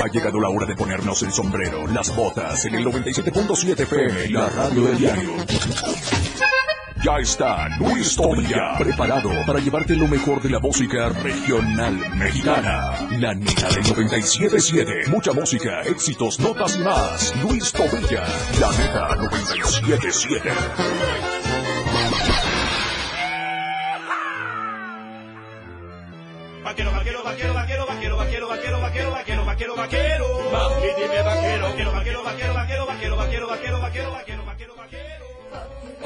Ha llegado la hora de ponernos el sombrero, las botas en el 97.7 FM, la radio del diario. Ya está Luis Tobilla preparado para llevarte lo mejor de la música regional mexicana. La neta del 97.7. Mucha música, éxitos, notas y más. Luis Tobilla, la neta 97.7. Vaquero, vaquero, vaquero, vaquero, vaquero, vaquero. Vamos.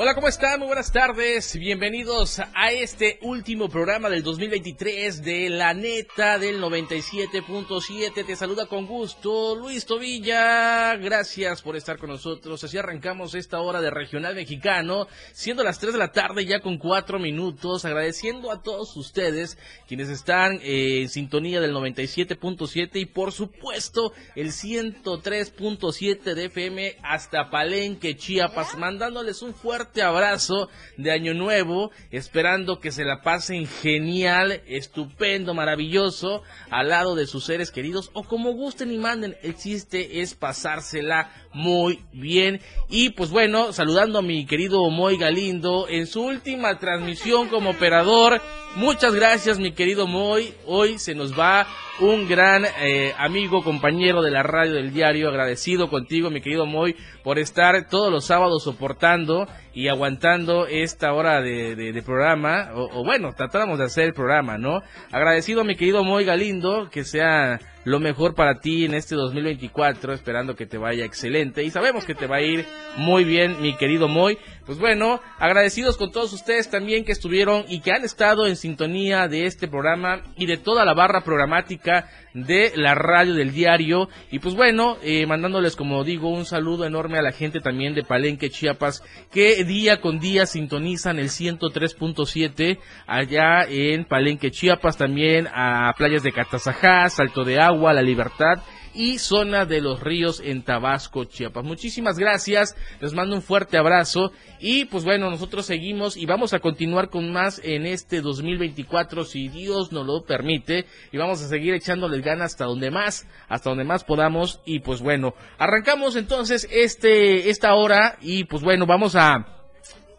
Hola, ¿cómo están? Muy buenas tardes. Bienvenidos a este último programa del 2023 de La Neta del 97.7. Te saluda con gusto Luis Tobilla. Gracias por estar con nosotros. Así arrancamos esta hora de Regional Mexicano, siendo las 3 de la tarde ya con 4 minutos. Agradeciendo a todos ustedes quienes están eh, en sintonía del 97.7 y por supuesto el 103.7 de FM hasta Palenque, Chiapas, mandándoles un fuerte abrazo de Año Nuevo, esperando que se la pasen genial, estupendo, maravilloso, al lado de sus seres queridos o como gusten y manden. El chiste es pasársela muy bien. Y pues bueno, saludando a mi querido Moy Galindo en su última transmisión como operador. Muchas gracias, mi querido Moy. Hoy se nos va un gran eh, amigo, compañero de la radio del diario. Agradecido contigo, mi querido Moy, por estar todos los sábados soportando y aguantando esta hora de, de, de programa. O, o, bueno, tratamos de hacer el programa, ¿no? Agradecido mi querido Moy Galindo, que sea lo mejor para ti en este 2024, esperando que te vaya excelente y sabemos que te va a ir muy bien, mi querido Moy. Pues bueno, agradecidos con todos ustedes también que estuvieron y que han estado en sintonía de este programa y de toda la barra programática de la radio del diario. Y pues bueno, eh, mandándoles, como digo, un saludo enorme a la gente también de Palenque, Chiapas, que día con día sintonizan el 103.7 allá en Palenque, Chiapas, también a playas de Catazajá, Salto de Agua, La Libertad y zona de los ríos en Tabasco, Chiapas. Muchísimas gracias, les mando un fuerte abrazo y pues bueno, nosotros seguimos y vamos a continuar con más en este 2024 si Dios nos lo permite y vamos a seguir echándoles ganas hasta donde más, hasta donde más podamos y pues bueno, arrancamos entonces este esta hora y pues bueno, vamos a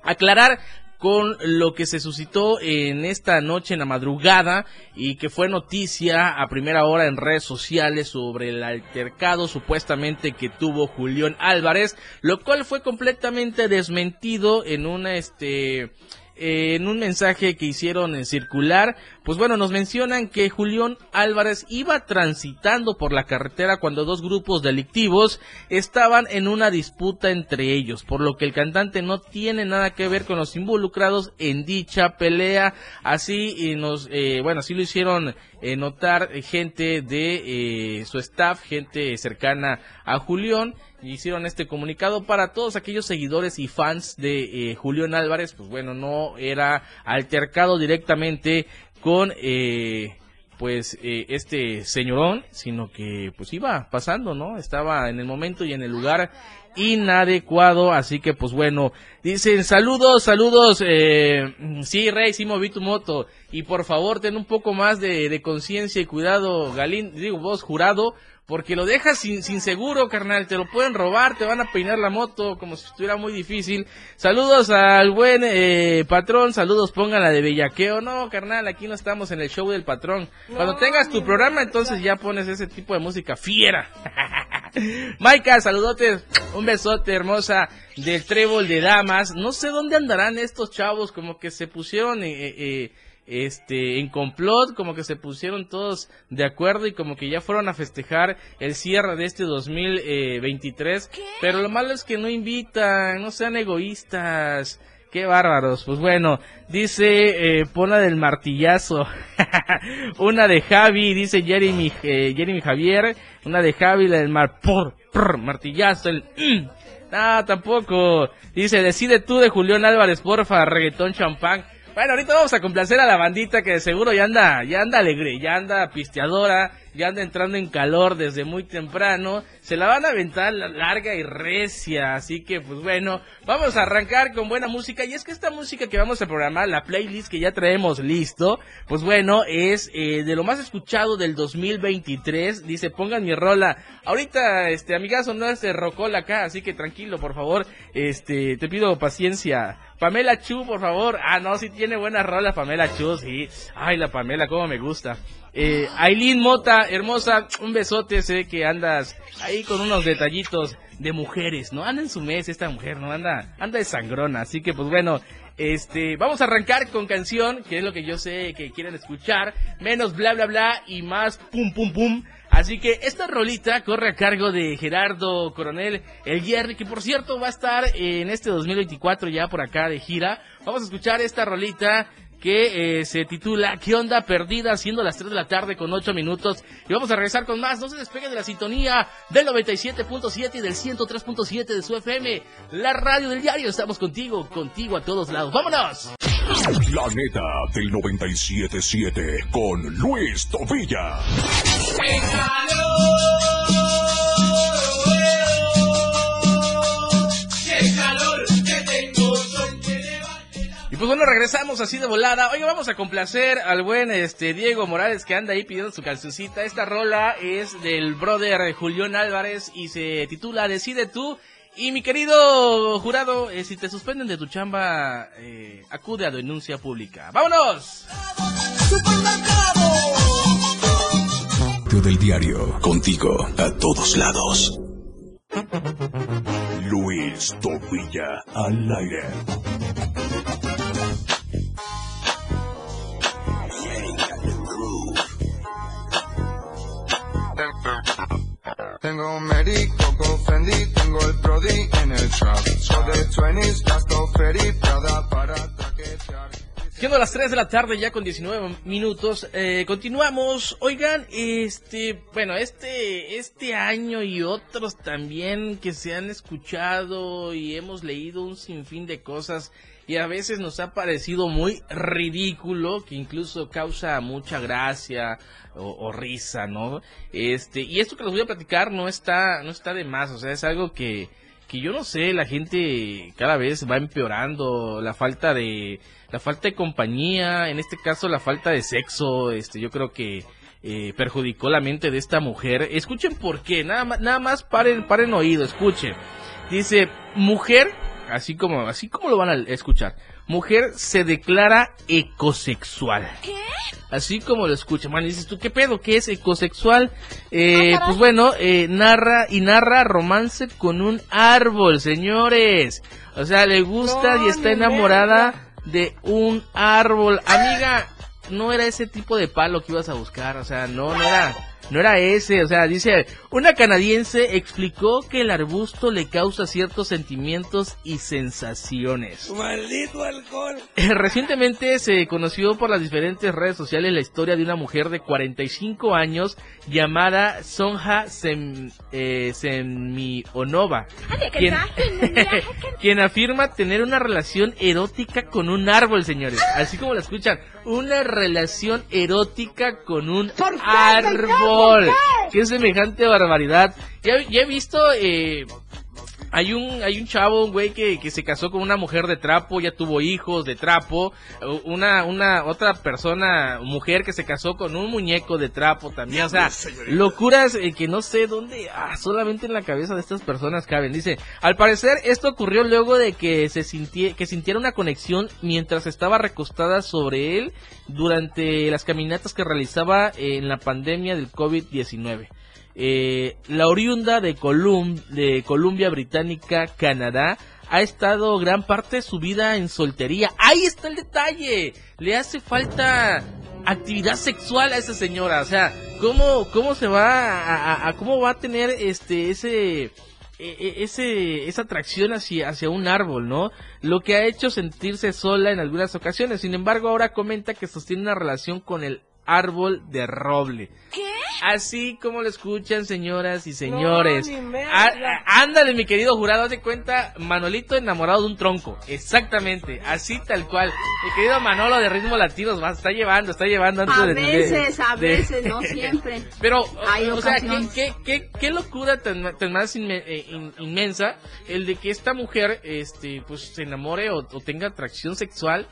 aclarar con lo que se suscitó en esta noche en la madrugada y que fue noticia a primera hora en redes sociales sobre el altercado supuestamente que tuvo Julián Álvarez, lo cual fue completamente desmentido en una este eh, en un mensaje que hicieron en circular, pues bueno, nos mencionan que Julián Álvarez iba transitando por la carretera cuando dos grupos delictivos estaban en una disputa entre ellos, por lo que el cantante no tiene nada que ver con los involucrados en dicha pelea. Así y nos, eh, bueno, así lo hicieron eh, notar gente de eh, su staff, gente cercana a Julián. Hicieron este comunicado para todos aquellos seguidores y fans de eh, Julián Álvarez, pues bueno, no era altercado directamente con eh, pues eh, este señorón, sino que pues iba pasando, ¿no? Estaba en el momento y en el lugar inadecuado, así que pues bueno, dicen saludos, saludos, eh, sí Rey, sí moví tu moto y por favor ten un poco más de, de conciencia y cuidado, Galín, digo vos jurado, porque lo dejas sin, sin seguro, carnal, te lo pueden robar, te van a peinar la moto como si estuviera muy difícil. Saludos al buen eh, patrón, saludos, pónganla de bellaqueo. No, carnal, aquí no estamos en el show del patrón. Cuando tengas tu programa, entonces ya pones ese tipo de música fiera. Maika, saludotes, un besote hermosa del trébol de damas. No sé dónde andarán estos chavos, como que se pusieron... Eh, eh, este en complot, como que se pusieron todos de acuerdo y como que ya fueron a festejar el cierre de este 2023, pero lo malo es que no invitan, no sean egoístas. Qué bárbaros. Pues bueno, dice eh, Pona del martillazo. una de Javi, dice Jeremy, eh, Jeremy Javier. Una de Javi, la del mar, por, por martillazo. El, mm. Ah, tampoco. Dice, decide tú de Julián Álvarez, porfa, reggaetón champán. Bueno, ahorita vamos a complacer a la bandita que de seguro ya anda, ya anda alegre, ya anda pisteadora, ya anda entrando en calor desde muy temprano. Se la van a aventar larga y recia, así que pues bueno, vamos a arrancar con buena música. Y es que esta música que vamos a programar, la playlist que ya traemos listo, pues bueno, es eh, de lo más escuchado del 2023. Dice, pongan mi rola. Ahorita, este amigazo, no es de rocola acá, así que tranquilo, por favor. Este, te pido paciencia. Pamela Chu, por favor. Ah, no, si tiene buenas rolas Pamela Chu, sí. Ay, la Pamela, cómo me gusta. Eh, Aileen Mota, hermosa, un besote, sé que andas ahí con unos detallitos de mujeres, ¿no? Anda en su mes esta mujer, ¿no? Anda, anda de sangrona, así que pues bueno, este, vamos a arrancar con canción, que es lo que yo sé que quieren escuchar, menos bla bla bla y más pum pum pum. Así que esta rolita corre a cargo de Gerardo Coronel El Jerry, que por cierto va a estar en este 2024 ya por acá de gira. Vamos a escuchar esta rolita que eh, se titula ¿Qué onda perdida? Siendo las 3 de la tarde con 8 minutos. Y vamos a regresar con más. No se despeguen de la sintonía del 97.7 y del 103.7 de su FM. La radio del diario. Estamos contigo, contigo a todos lados. ¡Vámonos! La neta del 97.7 con Luis Tobilla. Y pues bueno, regresamos así de volada. Oye, vamos a complacer al buen este Diego Morales que anda ahí pidiendo su calzoncita. Esta rola es del brother Julián Álvarez y se titula Decide tú. Y mi querido jurado, eh, si te suspenden de tu chamba, eh, acude a denuncia pública. ¡Vámonos! del diario, contigo a todos lados. Luis Tobilla al aire. Tengo un médico Fendi, tengo el Brody en el trap. Soy de 20s, gasto Ferry, Prada para traquetear. Siendo las 3 de la tarde ya con 19 minutos, eh, continuamos. Oigan, este, bueno, este, este año y otros también que se han escuchado y hemos leído un sinfín de cosas y a veces nos ha parecido muy ridículo, que incluso causa mucha gracia o, o risa, ¿no? Este, y esto que les voy a platicar no está, no está de más, o sea, es algo que, que yo no sé, la gente cada vez va empeorando, la falta de, la falta de compañía, en este caso la falta de sexo, este, yo creo que eh, perjudicó la mente de esta mujer. Escuchen por qué, nada más, nada más paren, paren oído, escuchen. Dice, mujer, así como, así como lo van a escuchar, mujer se declara ecosexual. ¿Qué? Así como lo escuchan, man, dices tú, ¿qué pedo? ¿Qué es ecosexual? Eh, pues bueno, eh, narra y narra romance con un árbol, señores. O sea, le gusta No, y está enamorada de un árbol. Amiga, no era ese tipo de palo que ibas a buscar, o sea, no, no era, no era ese, o sea, dice, una canadiense explicó que el arbusto le causa ciertos sentimientos y sensaciones. Maldito alcohol. Recientemente se conoció por las diferentes redes sociales la historia de una mujer de 45 años llamada Sonja Sem, eh, Semionova, quien, quien afirma tener una relación erótica con un árbol, señores. Así como la escuchan, una relación erótica con un árbol. Qué semejante barbaridad. Ya, he visto... Eh, hay un, hay un chavo, un güey que, que se casó con una mujer de trapo, ya tuvo hijos de trapo, una, una, otra persona, mujer que se casó con un muñeco de trapo también, o sea, locuras eh, que no sé dónde, ah, solamente en la cabeza de estas personas caben. Dice, al parecer esto ocurrió luego de que se sintiera, que sintiera una conexión mientras estaba recostada sobre él durante las caminatas que realizaba en la pandemia del COVID-19. Eh, la oriunda de, Colum de Columbia Británica, Canadá, ha estado gran parte de su vida en soltería. Ahí está el detalle. Le hace falta actividad sexual a esa señora. O sea, ¿cómo, cómo se va a- cómo va a tener este, ese, e- e- ese, esa atracción hacia, hacia un árbol, ¿no? Lo que ha hecho sentirse sola en algunas ocasiones. Sin embargo, ahora comenta que sostiene una relación con el árbol de roble. ¿Qué? Así como lo escuchan, señoras y señores. ni me Ah, ah, ándale, mi querido jurado, haz de cuenta, Manolito enamorado de un tronco. Exactamente, así tal cual. Mi querido Manolo de ritmo latinos va, está llevando, está llevando antes A de- de- veces, a de- veces, no siempre. Pero, Hay o sea, ¿qué, qué, qué, qué locura tan, tan más inme- eh, in- inmensa el de que esta mujer, este, pues se enamore o, o tenga atracción sexual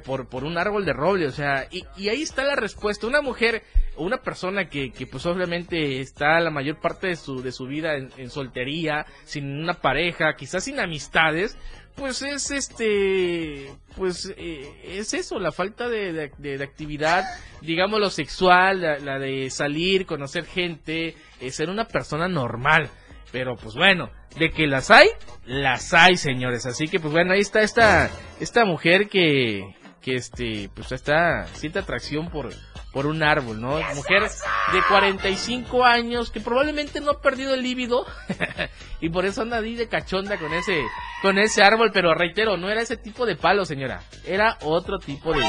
por, por un árbol de roble, o sea, y, y ahí está la respuesta. Una mujer una persona que, que pues obviamente está la mayor parte de su, de su vida en, soltería, sin una pareja, quizás sin amistades, pues es este, pues eh, es eso, la falta de, de- actividad, digamos lo sexual, la, la de salir, conocer gente, eh, ser una persona normal. Pero pues bueno, de que las hay, las hay, señores. Así que pues bueno, ahí está esta, esta mujer que, que este, pues está, siente atracción por, por un árbol, ¿no? Mujer de 45 años que probablemente no ha perdido el líbido y por eso anda ahí de cachonda con ese, con ese árbol, pero reitero, no era ese tipo de palo, señora, era otro tipo de,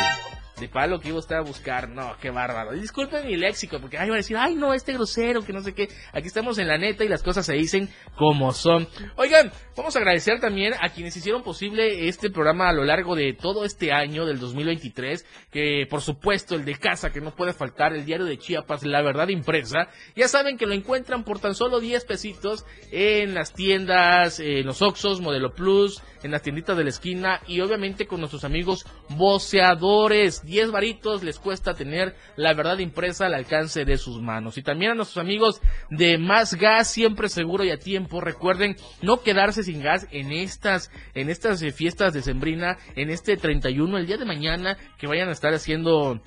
de palo que iba usted a buscar. No, qué bárbaro. Disculpen mi léxico, porque ay, va a decir, ay, no, este grosero, que no sé qué. Aquí estamos en la neta y las cosas se dicen como son. Oigan, vamos a agradecer también a quienes hicieron posible este programa a lo largo de todo este año del 2023. Que por supuesto, el de casa, que no puede faltar, el diario de Chiapas, La Verdad Impresa. Ya saben que lo encuentran por tan solo 10 pesitos en las tiendas, en los Oxos, Modelo Plus, en las tienditas de la esquina y obviamente con nuestros amigos voceadores. 10 varitos les cuesta tener la verdad impresa al alcance de sus manos. Y también a nuestros amigos de Más Gas, siempre seguro y a tiempo. Recuerden no quedarse sin gas en estas, en estas eh, fiestas de Sembrina, en este 31, el día de mañana, que vayan a estar haciendo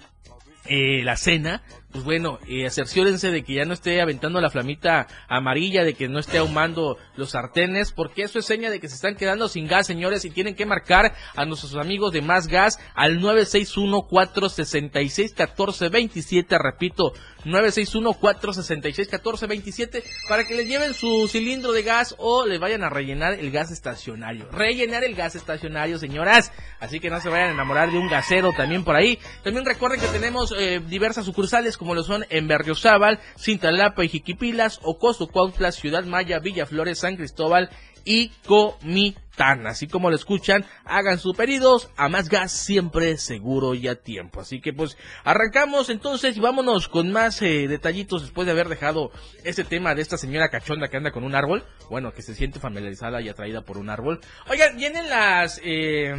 eh, la cena, pues bueno, eh, cerciórense de que ya no esté aventando la flamita amarilla, de que no esté ahumando los sartenes, porque eso es seña de que se están quedando sin gas, señores, y tienen que marcar a nuestros amigos de Más Gas al 961-466-1427, repito, 961-466-1427, para que les lleven su cilindro de gas o le vayan a rellenar el gas estacionario. Rellenar el gas estacionario, señoras. Así que no se vayan a enamorar de un gasero también por ahí. También recuerden que tenemos eh, diversas sucursales como lo son en Berriozábal, Cintalapa y Jiquipilas, Ocoso, Cuautla, Ciudad Maya, Villaflores, San Cristóbal y Comitán. Así como lo escuchan, hagan sus pedidos a más gas siempre seguro y a tiempo. Así que pues arrancamos entonces y vámonos con más eh, detallitos después de haber dejado este tema de esta señora cachonda que anda con un árbol. Bueno, que se siente familiarizada y atraída por un árbol. Oigan, vienen las... Eh,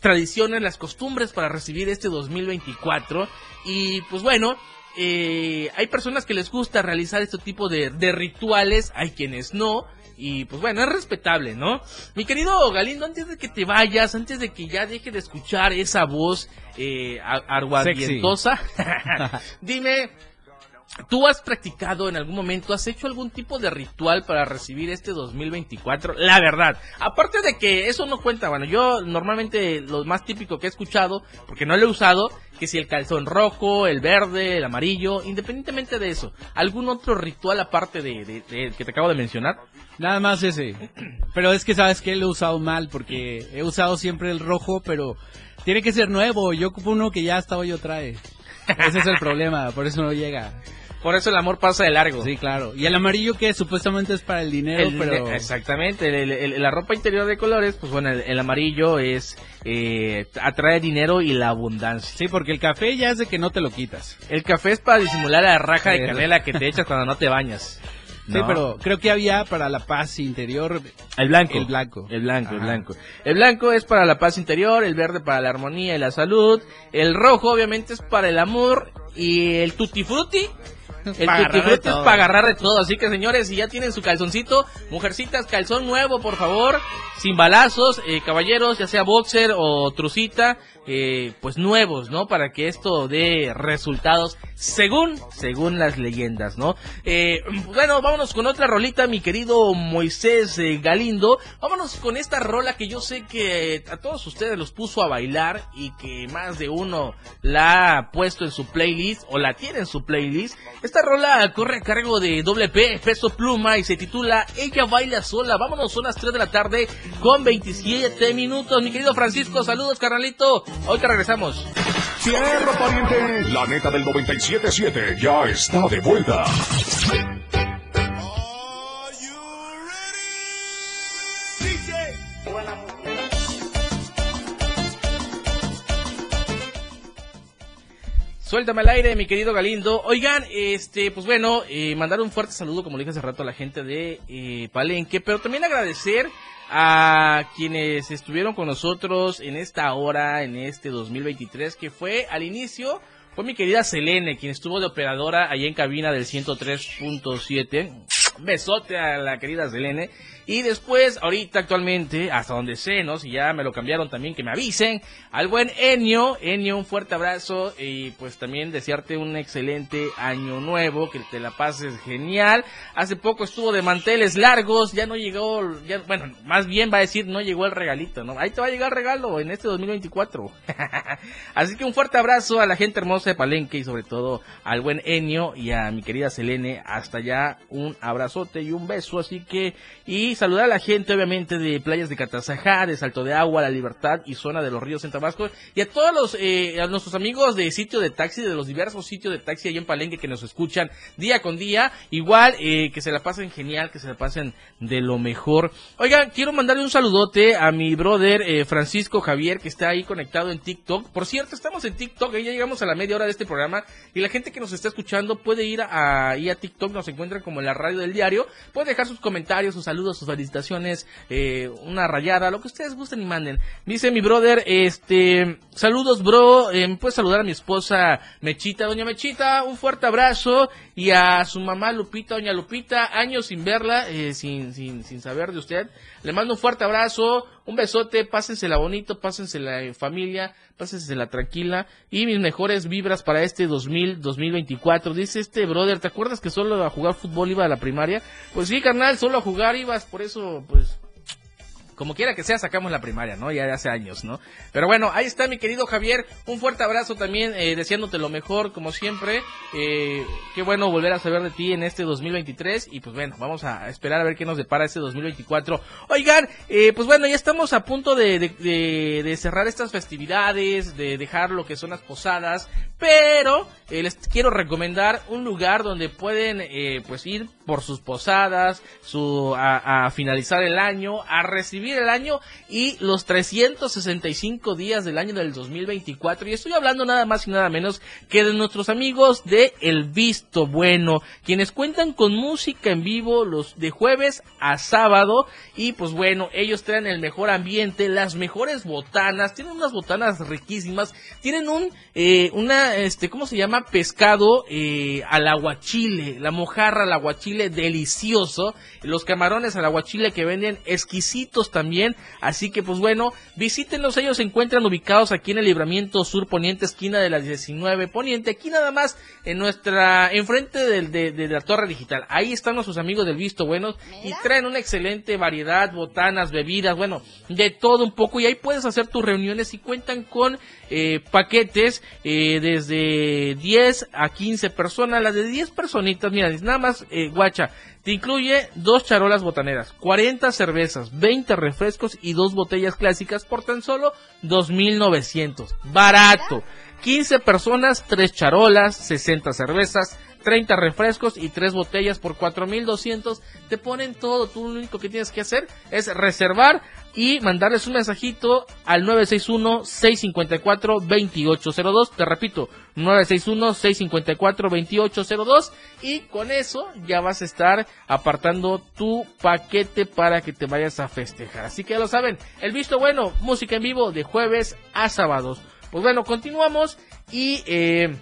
tradiciones, las costumbres para recibir este 2024 y pues bueno, eh, hay personas que les gusta realizar este tipo de, de rituales, hay quienes no. Y pues bueno, es respetable, ¿no? Mi querido Galindo, antes de que te vayas, antes de que ya deje de escuchar esa voz eh, aguardientosa, dime, ¿tú has practicado en algún momento, has hecho algún tipo de ritual para recibir este 2024? La verdad, aparte de que eso no cuenta, bueno, yo normalmente lo más típico que he escuchado, porque no lo he usado, que si el calzón rojo, el verde, el amarillo, independientemente de eso, ¿algún otro ritual aparte de, de- de- que te acabo de mencionar? Nada más ese. Pero es que sabes que lo he usado mal porque he usado siempre el rojo, pero tiene que ser nuevo. Yo ocupo uno que ya hasta hoy yo trae. Ese es el problema, por eso no llega. Por eso el amor pasa de largo. Sí, claro. Y el amarillo que supuestamente es para el dinero, El- pero Exactamente, el- el- la ropa interior de colores, pues bueno, el, amarillo es eh, atrae dinero y la abundancia. sí, porque el café ya es de que no te lo quitas. El café es para disimular la raja de canela que te echas cuando no te bañas. Sí, ¿no? pero creo que había para la paz interior el blanco. el blanco. El blanco, el blanco. El blanco es para la paz interior, el verde para la armonía y la salud, el rojo obviamente es para el amor y el tutti frutti el Pa' agarrar tutti frutti es para agarrar de todo. Así que señores, si ya tienen su calzoncito, mujercitas, calzón nuevo, por favor, sin balazos, eh, caballeros, ya sea boxer o trucita, eh, pues nuevos, ¿no? Para que esto dé resultados según, según las leyendas, ¿no? Eh, bueno, vámonos con otra rolita, mi querido Moisés eh, Galindo. Vámonos con esta rola que yo sé que a todos ustedes los puso a bailar y que más de uno la ha puesto en su playlist o la tiene en su playlist. Esta rola corre a cargo de WP, Peso Pluma y se titula Ella baila sola. Vámonos, son las 3 de la tarde con 27 minutos. Mi querido Francisco, saludos, carnalito. Ahorita regresamos. Cierra, pariente. La neta del 97.7 ya está de vuelta. Suéltame al aire, mi querido Galindo. Oigan, este, pues bueno, eh, mandar un fuerte saludo, como le dije hace rato, a la gente de eh, Palenque, pero también agradecer a quienes estuvieron con nosotros en esta hora, en este 2023, que fue al inicio, fue mi querida Selene, quien estuvo de operadora allá en cabina del 103.7. Besote a la querida Selene. Y después, ahorita actualmente, hasta donde sé, ¿no? Si ya me lo cambiaron también, que me avisen. Al buen Enio, Enio, un fuerte abrazo y pues también desearte un excelente año nuevo, que te la pases genial. Hace poco estuvo de manteles largos, ya no llegó, ya, bueno, más bien va a decir, no llegó el regalito, ¿no? Ahí te va a llegar el regalo en este 2024. Así que un fuerte abrazo a la gente hermosa de Palenque y sobre todo al buen Enio y a mi querida Selene. Hasta allá, un y un beso. Así que, y saludar a la gente, obviamente, de playas de Catazajá, de Salto de Agua, La Libertad y zona de los ríos en Tabasco. Y a todos los, eh, a nuestros amigos de sitio de taxi, de los diversos sitios de taxi ahí en Palenque que nos escuchan día con día. Igual, eh, que se la pasen genial, que se la pasen de lo mejor. Oigan, quiero mandarle un saludote a mi brother eh, Francisco Javier, que está ahí conectado en TikTok. Por cierto, estamos en TikTok, ahí ya llegamos a la media hora de este programa. Y la gente que nos está escuchando puede ir a, ahí a TikTok, nos encuentran como en la radio del diario. Puede dejar sus comentarios, sus saludos, sus felicitaciones, eh, una rayada, lo que ustedes gusten y manden. Dice mi brother, este, saludos bro, eh, saludar a mi esposa Mechita, doña Mechita, un fuerte abrazo y a su mamá Lupita, doña Lupita, años sin verla, eh, sin, sin, sin saber de usted. Le mando un fuerte abrazo, un besote, pásensela bonito, pásensela en familia, pásensela tranquila y mis mejores vibras para este 2000, 2024. Dice este brother, ¿te acuerdas que solo a jugar fútbol iba a la primaria? Pues sí, carnal, solo a jugar ibas, por eso, pues, como quiera que sea, sacamos la primaria, ¿no? Ya de hace años, ¿no? Pero bueno, ahí está mi querido Javier. Un fuerte abrazo también, eh, deseándote lo mejor, como siempre. Eh, qué bueno volver a saber de ti en este 2023. Y pues bueno, vamos a esperar a ver qué nos depara este 2024. Oigan, eh, pues bueno, ya estamos a punto de, cerrar estas festividades, de dejar lo que son las posadas. Pero eh, les quiero recomendar un lugar donde pueden pues ir por sus posadas, su, a finalizar el año, a recibir el año y los 365 días del año del 2024. Y estoy hablando nada más y nada menos que de nuestros amigos de El Visto Bueno, quienes cuentan con música en vivo los de jueves a sábado. Y pues bueno, ellos traen el mejor ambiente, las mejores botanas, tienen unas botanas riquísimas, tienen un, eh, una, este, ¿cómo se llama? Pescado eh, al aguachile, la mojarra al aguachile delicioso, los camarones al aguachile que venden exquisitos también, así que pues bueno, visítenlos, ellos se encuentran ubicados aquí en el libramiento sur poniente, esquina de la 19 poniente, aquí nada más en nuestra, enfrente del, de, de la torre digital, ahí están nuestros amigos del Visto Buenos y traen una excelente variedad, botanas, bebidas, bueno, de todo un poco. Y ahí puedes hacer tus reuniones y cuentan con eh, paquetes eh, desde 10 a 15 personas, las de 10 personitas, mira, nada más, eh, guacha, te incluye dos charolas botaneras, 40 cervezas, 20 refrescos y dos botellas clásicas por tan solo 2.900. Barato. 15 personas, 3 charolas, 60 cervezas, 30 refrescos y 3 botellas por 4.200. Te ponen todo. Tú lo único que tienes que hacer es reservar y mandarles un mensajito al 961-654-2802. Te repito, 961-654-2802. Y con eso ya vas a estar apartando tu paquete para que te vayas a festejar. Así que ya lo saben, el visto bueno, música en vivo de jueves a sábados. Pues bueno, continuamos y... Eh,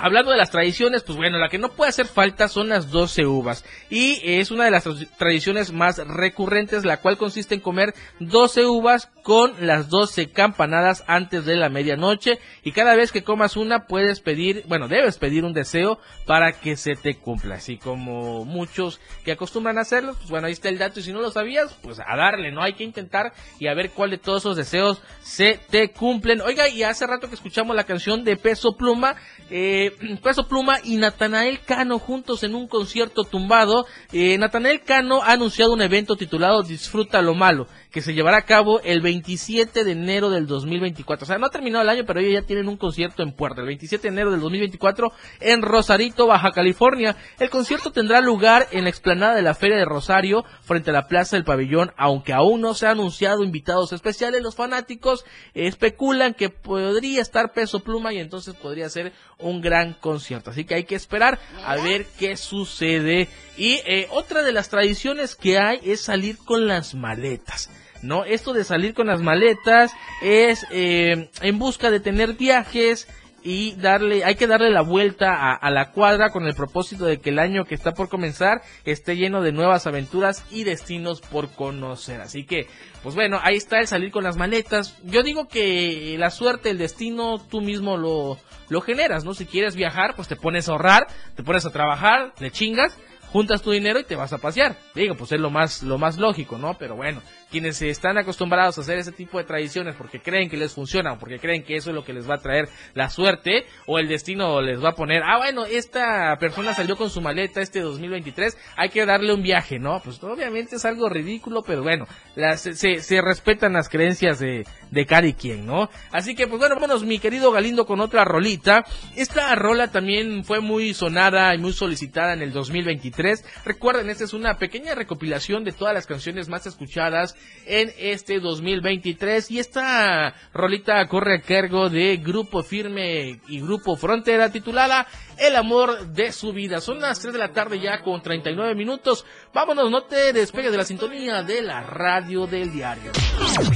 Hablando de las tradiciones, pues bueno, la que no puede hacer falta son las 12 uvas. Y es una de las tradiciones más recurrentes, la cual consiste en comer 12 uvas con las 12 campanadas antes de la medianoche. Y cada vez que comas una, puedes pedir, bueno, debes pedir un deseo para que se te cumpla. Así como muchos que acostumbran a hacerlo, pues bueno, ahí está el dato. Y si no lo sabías, pues a darle, ¿no? Hay que intentar y a ver cuál de todos esos deseos se te cumplen. Oiga, y hace rato que escuchamos la canción de Peso Pluma, eh, eh, Peso Pluma y Natanael Cano juntos en un concierto tumbado. Eh, Natanael Cano ha anunciado un evento titulado Disfruta lo malo, que se llevará a cabo el 27 de enero del 2024. O sea, no ha terminado el año, pero ellos ya tienen un concierto en puerta. El 27 de enero del 2024 en Rosarito, Baja California. El concierto tendrá lugar en la explanada de la Feria de Rosario, frente a la Plaza del Pabellón, aunque aún no se ha anunciado invitados especiales. Los fanáticos especulan que podría estar Peso Pluma y entonces podría ser un gran concierto. Así que hay que esperar a ver qué sucede. Y eh, otra de las tradiciones que hay es salir con las maletas. ¿No? Esto de salir con las maletas es eh, en busca de tener viajes y darle, hay que darle la vuelta a, la cuadra con el propósito de que el año que está por comenzar esté lleno de nuevas aventuras y destinos por conocer. Así que, pues bueno, ahí está el salir con las maletas. Yo digo que la suerte, el destino, tú mismo lo, lo generas, ¿no? Si quieres viajar, pues te pones a ahorrar, te pones a trabajar, le chingas juntas tu dinero y te vas a pasear. Digo, pues es lo más, lo más lógico, ¿no? Pero bueno, quienes están acostumbrados a hacer ese tipo de tradiciones porque creen que les funciona o porque creen que eso es lo que les va a traer la suerte o el destino les va a poner, ah, bueno, esta persona salió con su maleta este 2023, hay que darle un viaje, ¿no? Pues obviamente es algo ridículo, pero bueno, las, se, se respetan las creencias de, de cada quien, ¿no? Así que, pues bueno, vámonos, mi querido Galindo, con otra rolita. Esta rola también fue muy sonada y muy solicitada en el 2023 Recuerden, esta es una pequeña recopilación de todas las canciones más escuchadas en este 2023 y esta rolita corre a cargo de Grupo Firme y Grupo Frontera titulada El amor de su vida. Son las 3 de la tarde ya con 39 minutos. Vámonos, no te despegues de la sintonía de la radio del diario.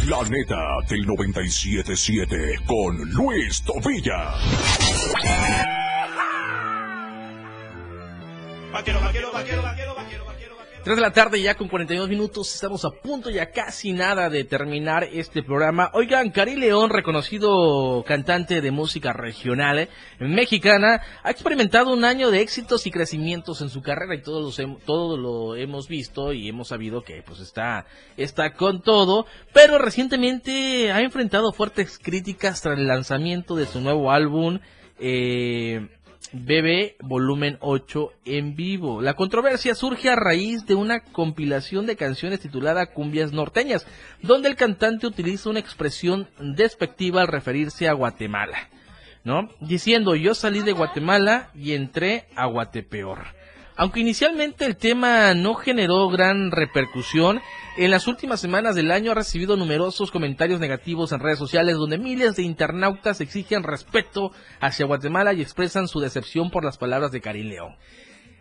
La neta del 977 con Luis Tobilla. Vaquero, vaquero, vaquero, vaquero, vaquero, vaquero. 3 de la tarde ya con 42 minutos, estamos a punto ya casi nada de terminar este programa. Oigan, Cari León, reconocido cantante de música regional eh, mexicana, ha experimentado un año de éxitos y crecimientos en su carrera y todos los todo lo hemos visto y hemos sabido que pues está, está con todo, pero recientemente ha enfrentado fuertes críticas tras el lanzamiento de su nuevo álbum, eh, Bebé Volumen 8 en vivo. La controversia surge a raíz de una compilación de canciones titulada Cumbias Norteñas, donde el cantante utiliza una expresión despectiva al referirse a Guatemala, ¿no? Diciendo, yo salí de Guatemala y entré a Guatepeor. Aunque inicialmente el tema no generó gran repercusión, en las últimas semanas del año ha recibido numerosos comentarios negativos en redes sociales donde miles de internautas exigen respeto hacia Guatemala y expresan su decepción por las palabras de Karim León.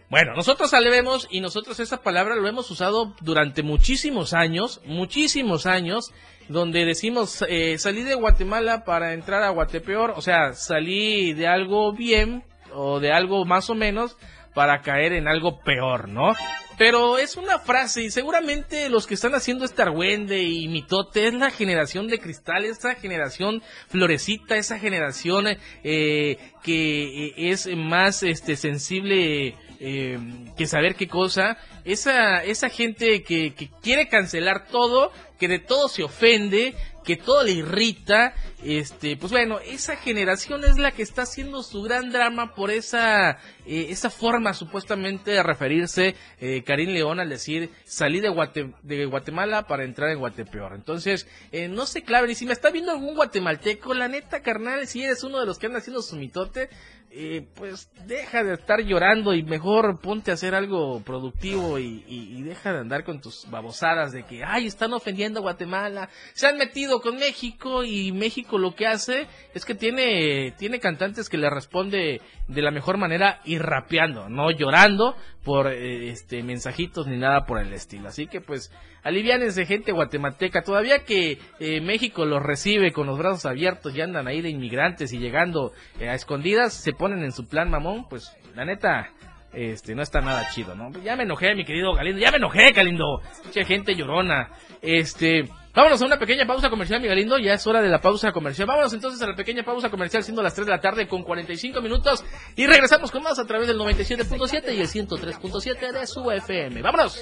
Bueno, nosotros salvemos y nosotros esa palabra lo hemos usado durante muchísimos años, muchísimos años, donde decimos eh, salí de Guatemala para entrar a Guatepeor, o sea, salí de algo bien o de algo más o menos para caer en algo peor, ¿no? Pero es una frase y seguramente los que están haciendo este argüende y mitote es la generación de cristal, esa generación florecita, esa generación eh, que eh, es más este sensible eh, que saber qué cosa, esa, esa gente que, que quiere cancelar todo, que de todo se ofende, que todo le irrita, este, pues bueno, esa generación es la que está haciendo su gran drama por esa, eh, esa forma supuestamente de referirse eh, Karim León al decir salí de, Guate, de Guatemala para entrar en Guatepeor. Entonces, eh, no se claven, y si me está viendo algún guatemalteco, la neta carnal, si eres uno de los que anda haciendo su mitote, eh, pues deja de estar llorando y mejor ponte a hacer algo productivo y, y, y, deja de andar con tus babosadas de que, ay, están ofendiendo a Guatemala, se han metido con México y México lo que hace es que tiene, tiene cantantes que le responde de la mejor manera y rapeando, no llorando por eh, este mensajitos ni nada por el estilo. Así que pues aliviánense gente guatemalteca, todavía que eh, México los recibe con los brazos abiertos y andan ahí de inmigrantes y llegando eh, a escondidas, se ponen en su plan mamón, pues la neta, este, no está nada chido, ¿no? Ya me enojé, mi querido Galindo, ya me enojé, Galindo, mucha gente llorona, este, vámonos a una pequeña pausa comercial, mi Galindo, ya es hora de la pausa comercial, vámonos entonces a la pequeña pausa comercial, siendo las 3 de la tarde con 45 minutos, y regresamos con más a través del 97.7 y el 103.7 de su FM, vámonos.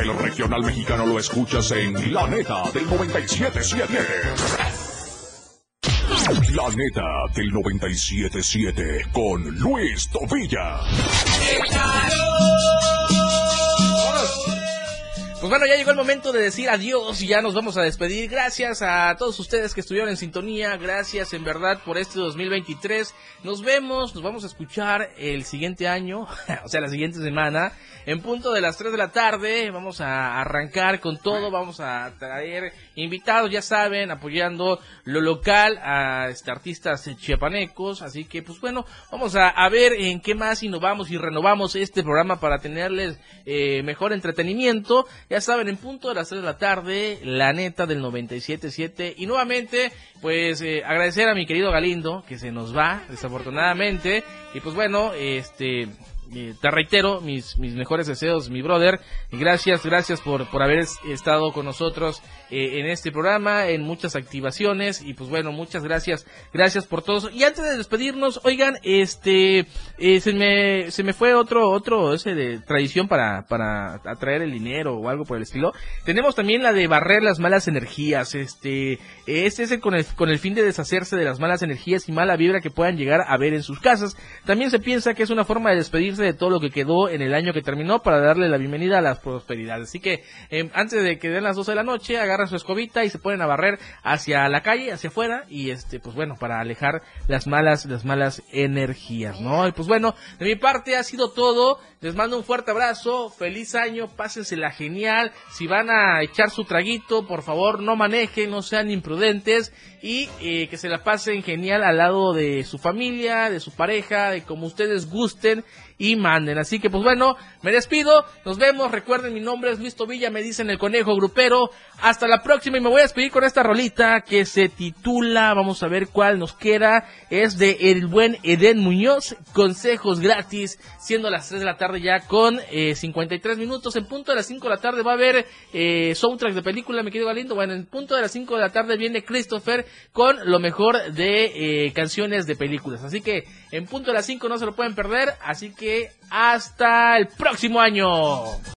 El regional mexicano lo escuchas en La Neta del 97.7. La neta del 977 con Luis Tobilla. Pues bueno, ya llegó el momento de decir adiós y ya nos vamos a despedir. Gracias a todos ustedes que estuvieron en sintonía. Gracias en verdad por este 2023. Nos vemos, nos vamos a escuchar el siguiente año, o sea, la siguiente semana, en punto de las 3 de la tarde. Vamos a arrancar con todo. Vamos a traer invitados, ya saben, apoyando lo local a este, artistas chiapanecos. Así que, pues bueno, vamos a, a ver en qué más innovamos y renovamos este programa para tenerles eh, mejor entretenimiento. Ya saben, en punto de las 3 de la tarde, la neta del 97.7. Y nuevamente, pues eh, agradecer a mi querido Galindo, que se nos va, desafortunadamente. Y pues bueno, este... te reitero mis, mis mejores deseos, mi brother. Gracias, gracias por, por haber es- estado con nosotros eh, en este programa, en muchas activaciones. Y pues bueno, muchas gracias, gracias por todo. Y antes de despedirnos, oigan, este, eh, se me, se me fue otro, otro, ese de tradición para, para atraer el dinero o algo por el estilo. Tenemos también la de barrer las malas energías, este, este es con el, con el fin de deshacerse de las malas energías y mala vibra que puedan llegar a ver en sus casas. También se piensa que es una forma de de todo lo que quedó en el año que terminó para darle la bienvenida a la prosperidad. Así que, eh, antes de que den las 12 de la noche, agarran su escobita y se ponen a barrer hacia la calle, hacia afuera, y este, pues bueno, para alejar las malas, las malas energías, ¿no? Y pues bueno, de mi parte ha sido todo. Les mando un fuerte abrazo, feliz año, pásensela genial. Si van a echar su traguito, por favor, no manejen, no sean imprudentes y eh, que se la pasen genial al lado de su familia, de su pareja, de como ustedes gusten y manden. Así que pues bueno, me despido, nos vemos, recuerden mi nombre es Luis Tobilla, me dicen el conejo grupero. Hasta la próxima y me voy a despedir con esta rolita que se titula, vamos a ver cuál nos queda, es de el buen Eden Muñoz, consejos gratis, siendo las 3 de la tarde ya con eh, 53 minutos, en punto de las 5 de la tarde va a haber eh, soundtrack de película, me querido Galindo, bueno, en punto de las 5 de la tarde viene Christopher con lo mejor de eh, canciones de películas, así que en punto de las 5 no se lo pueden perder, así que hasta el próximo año.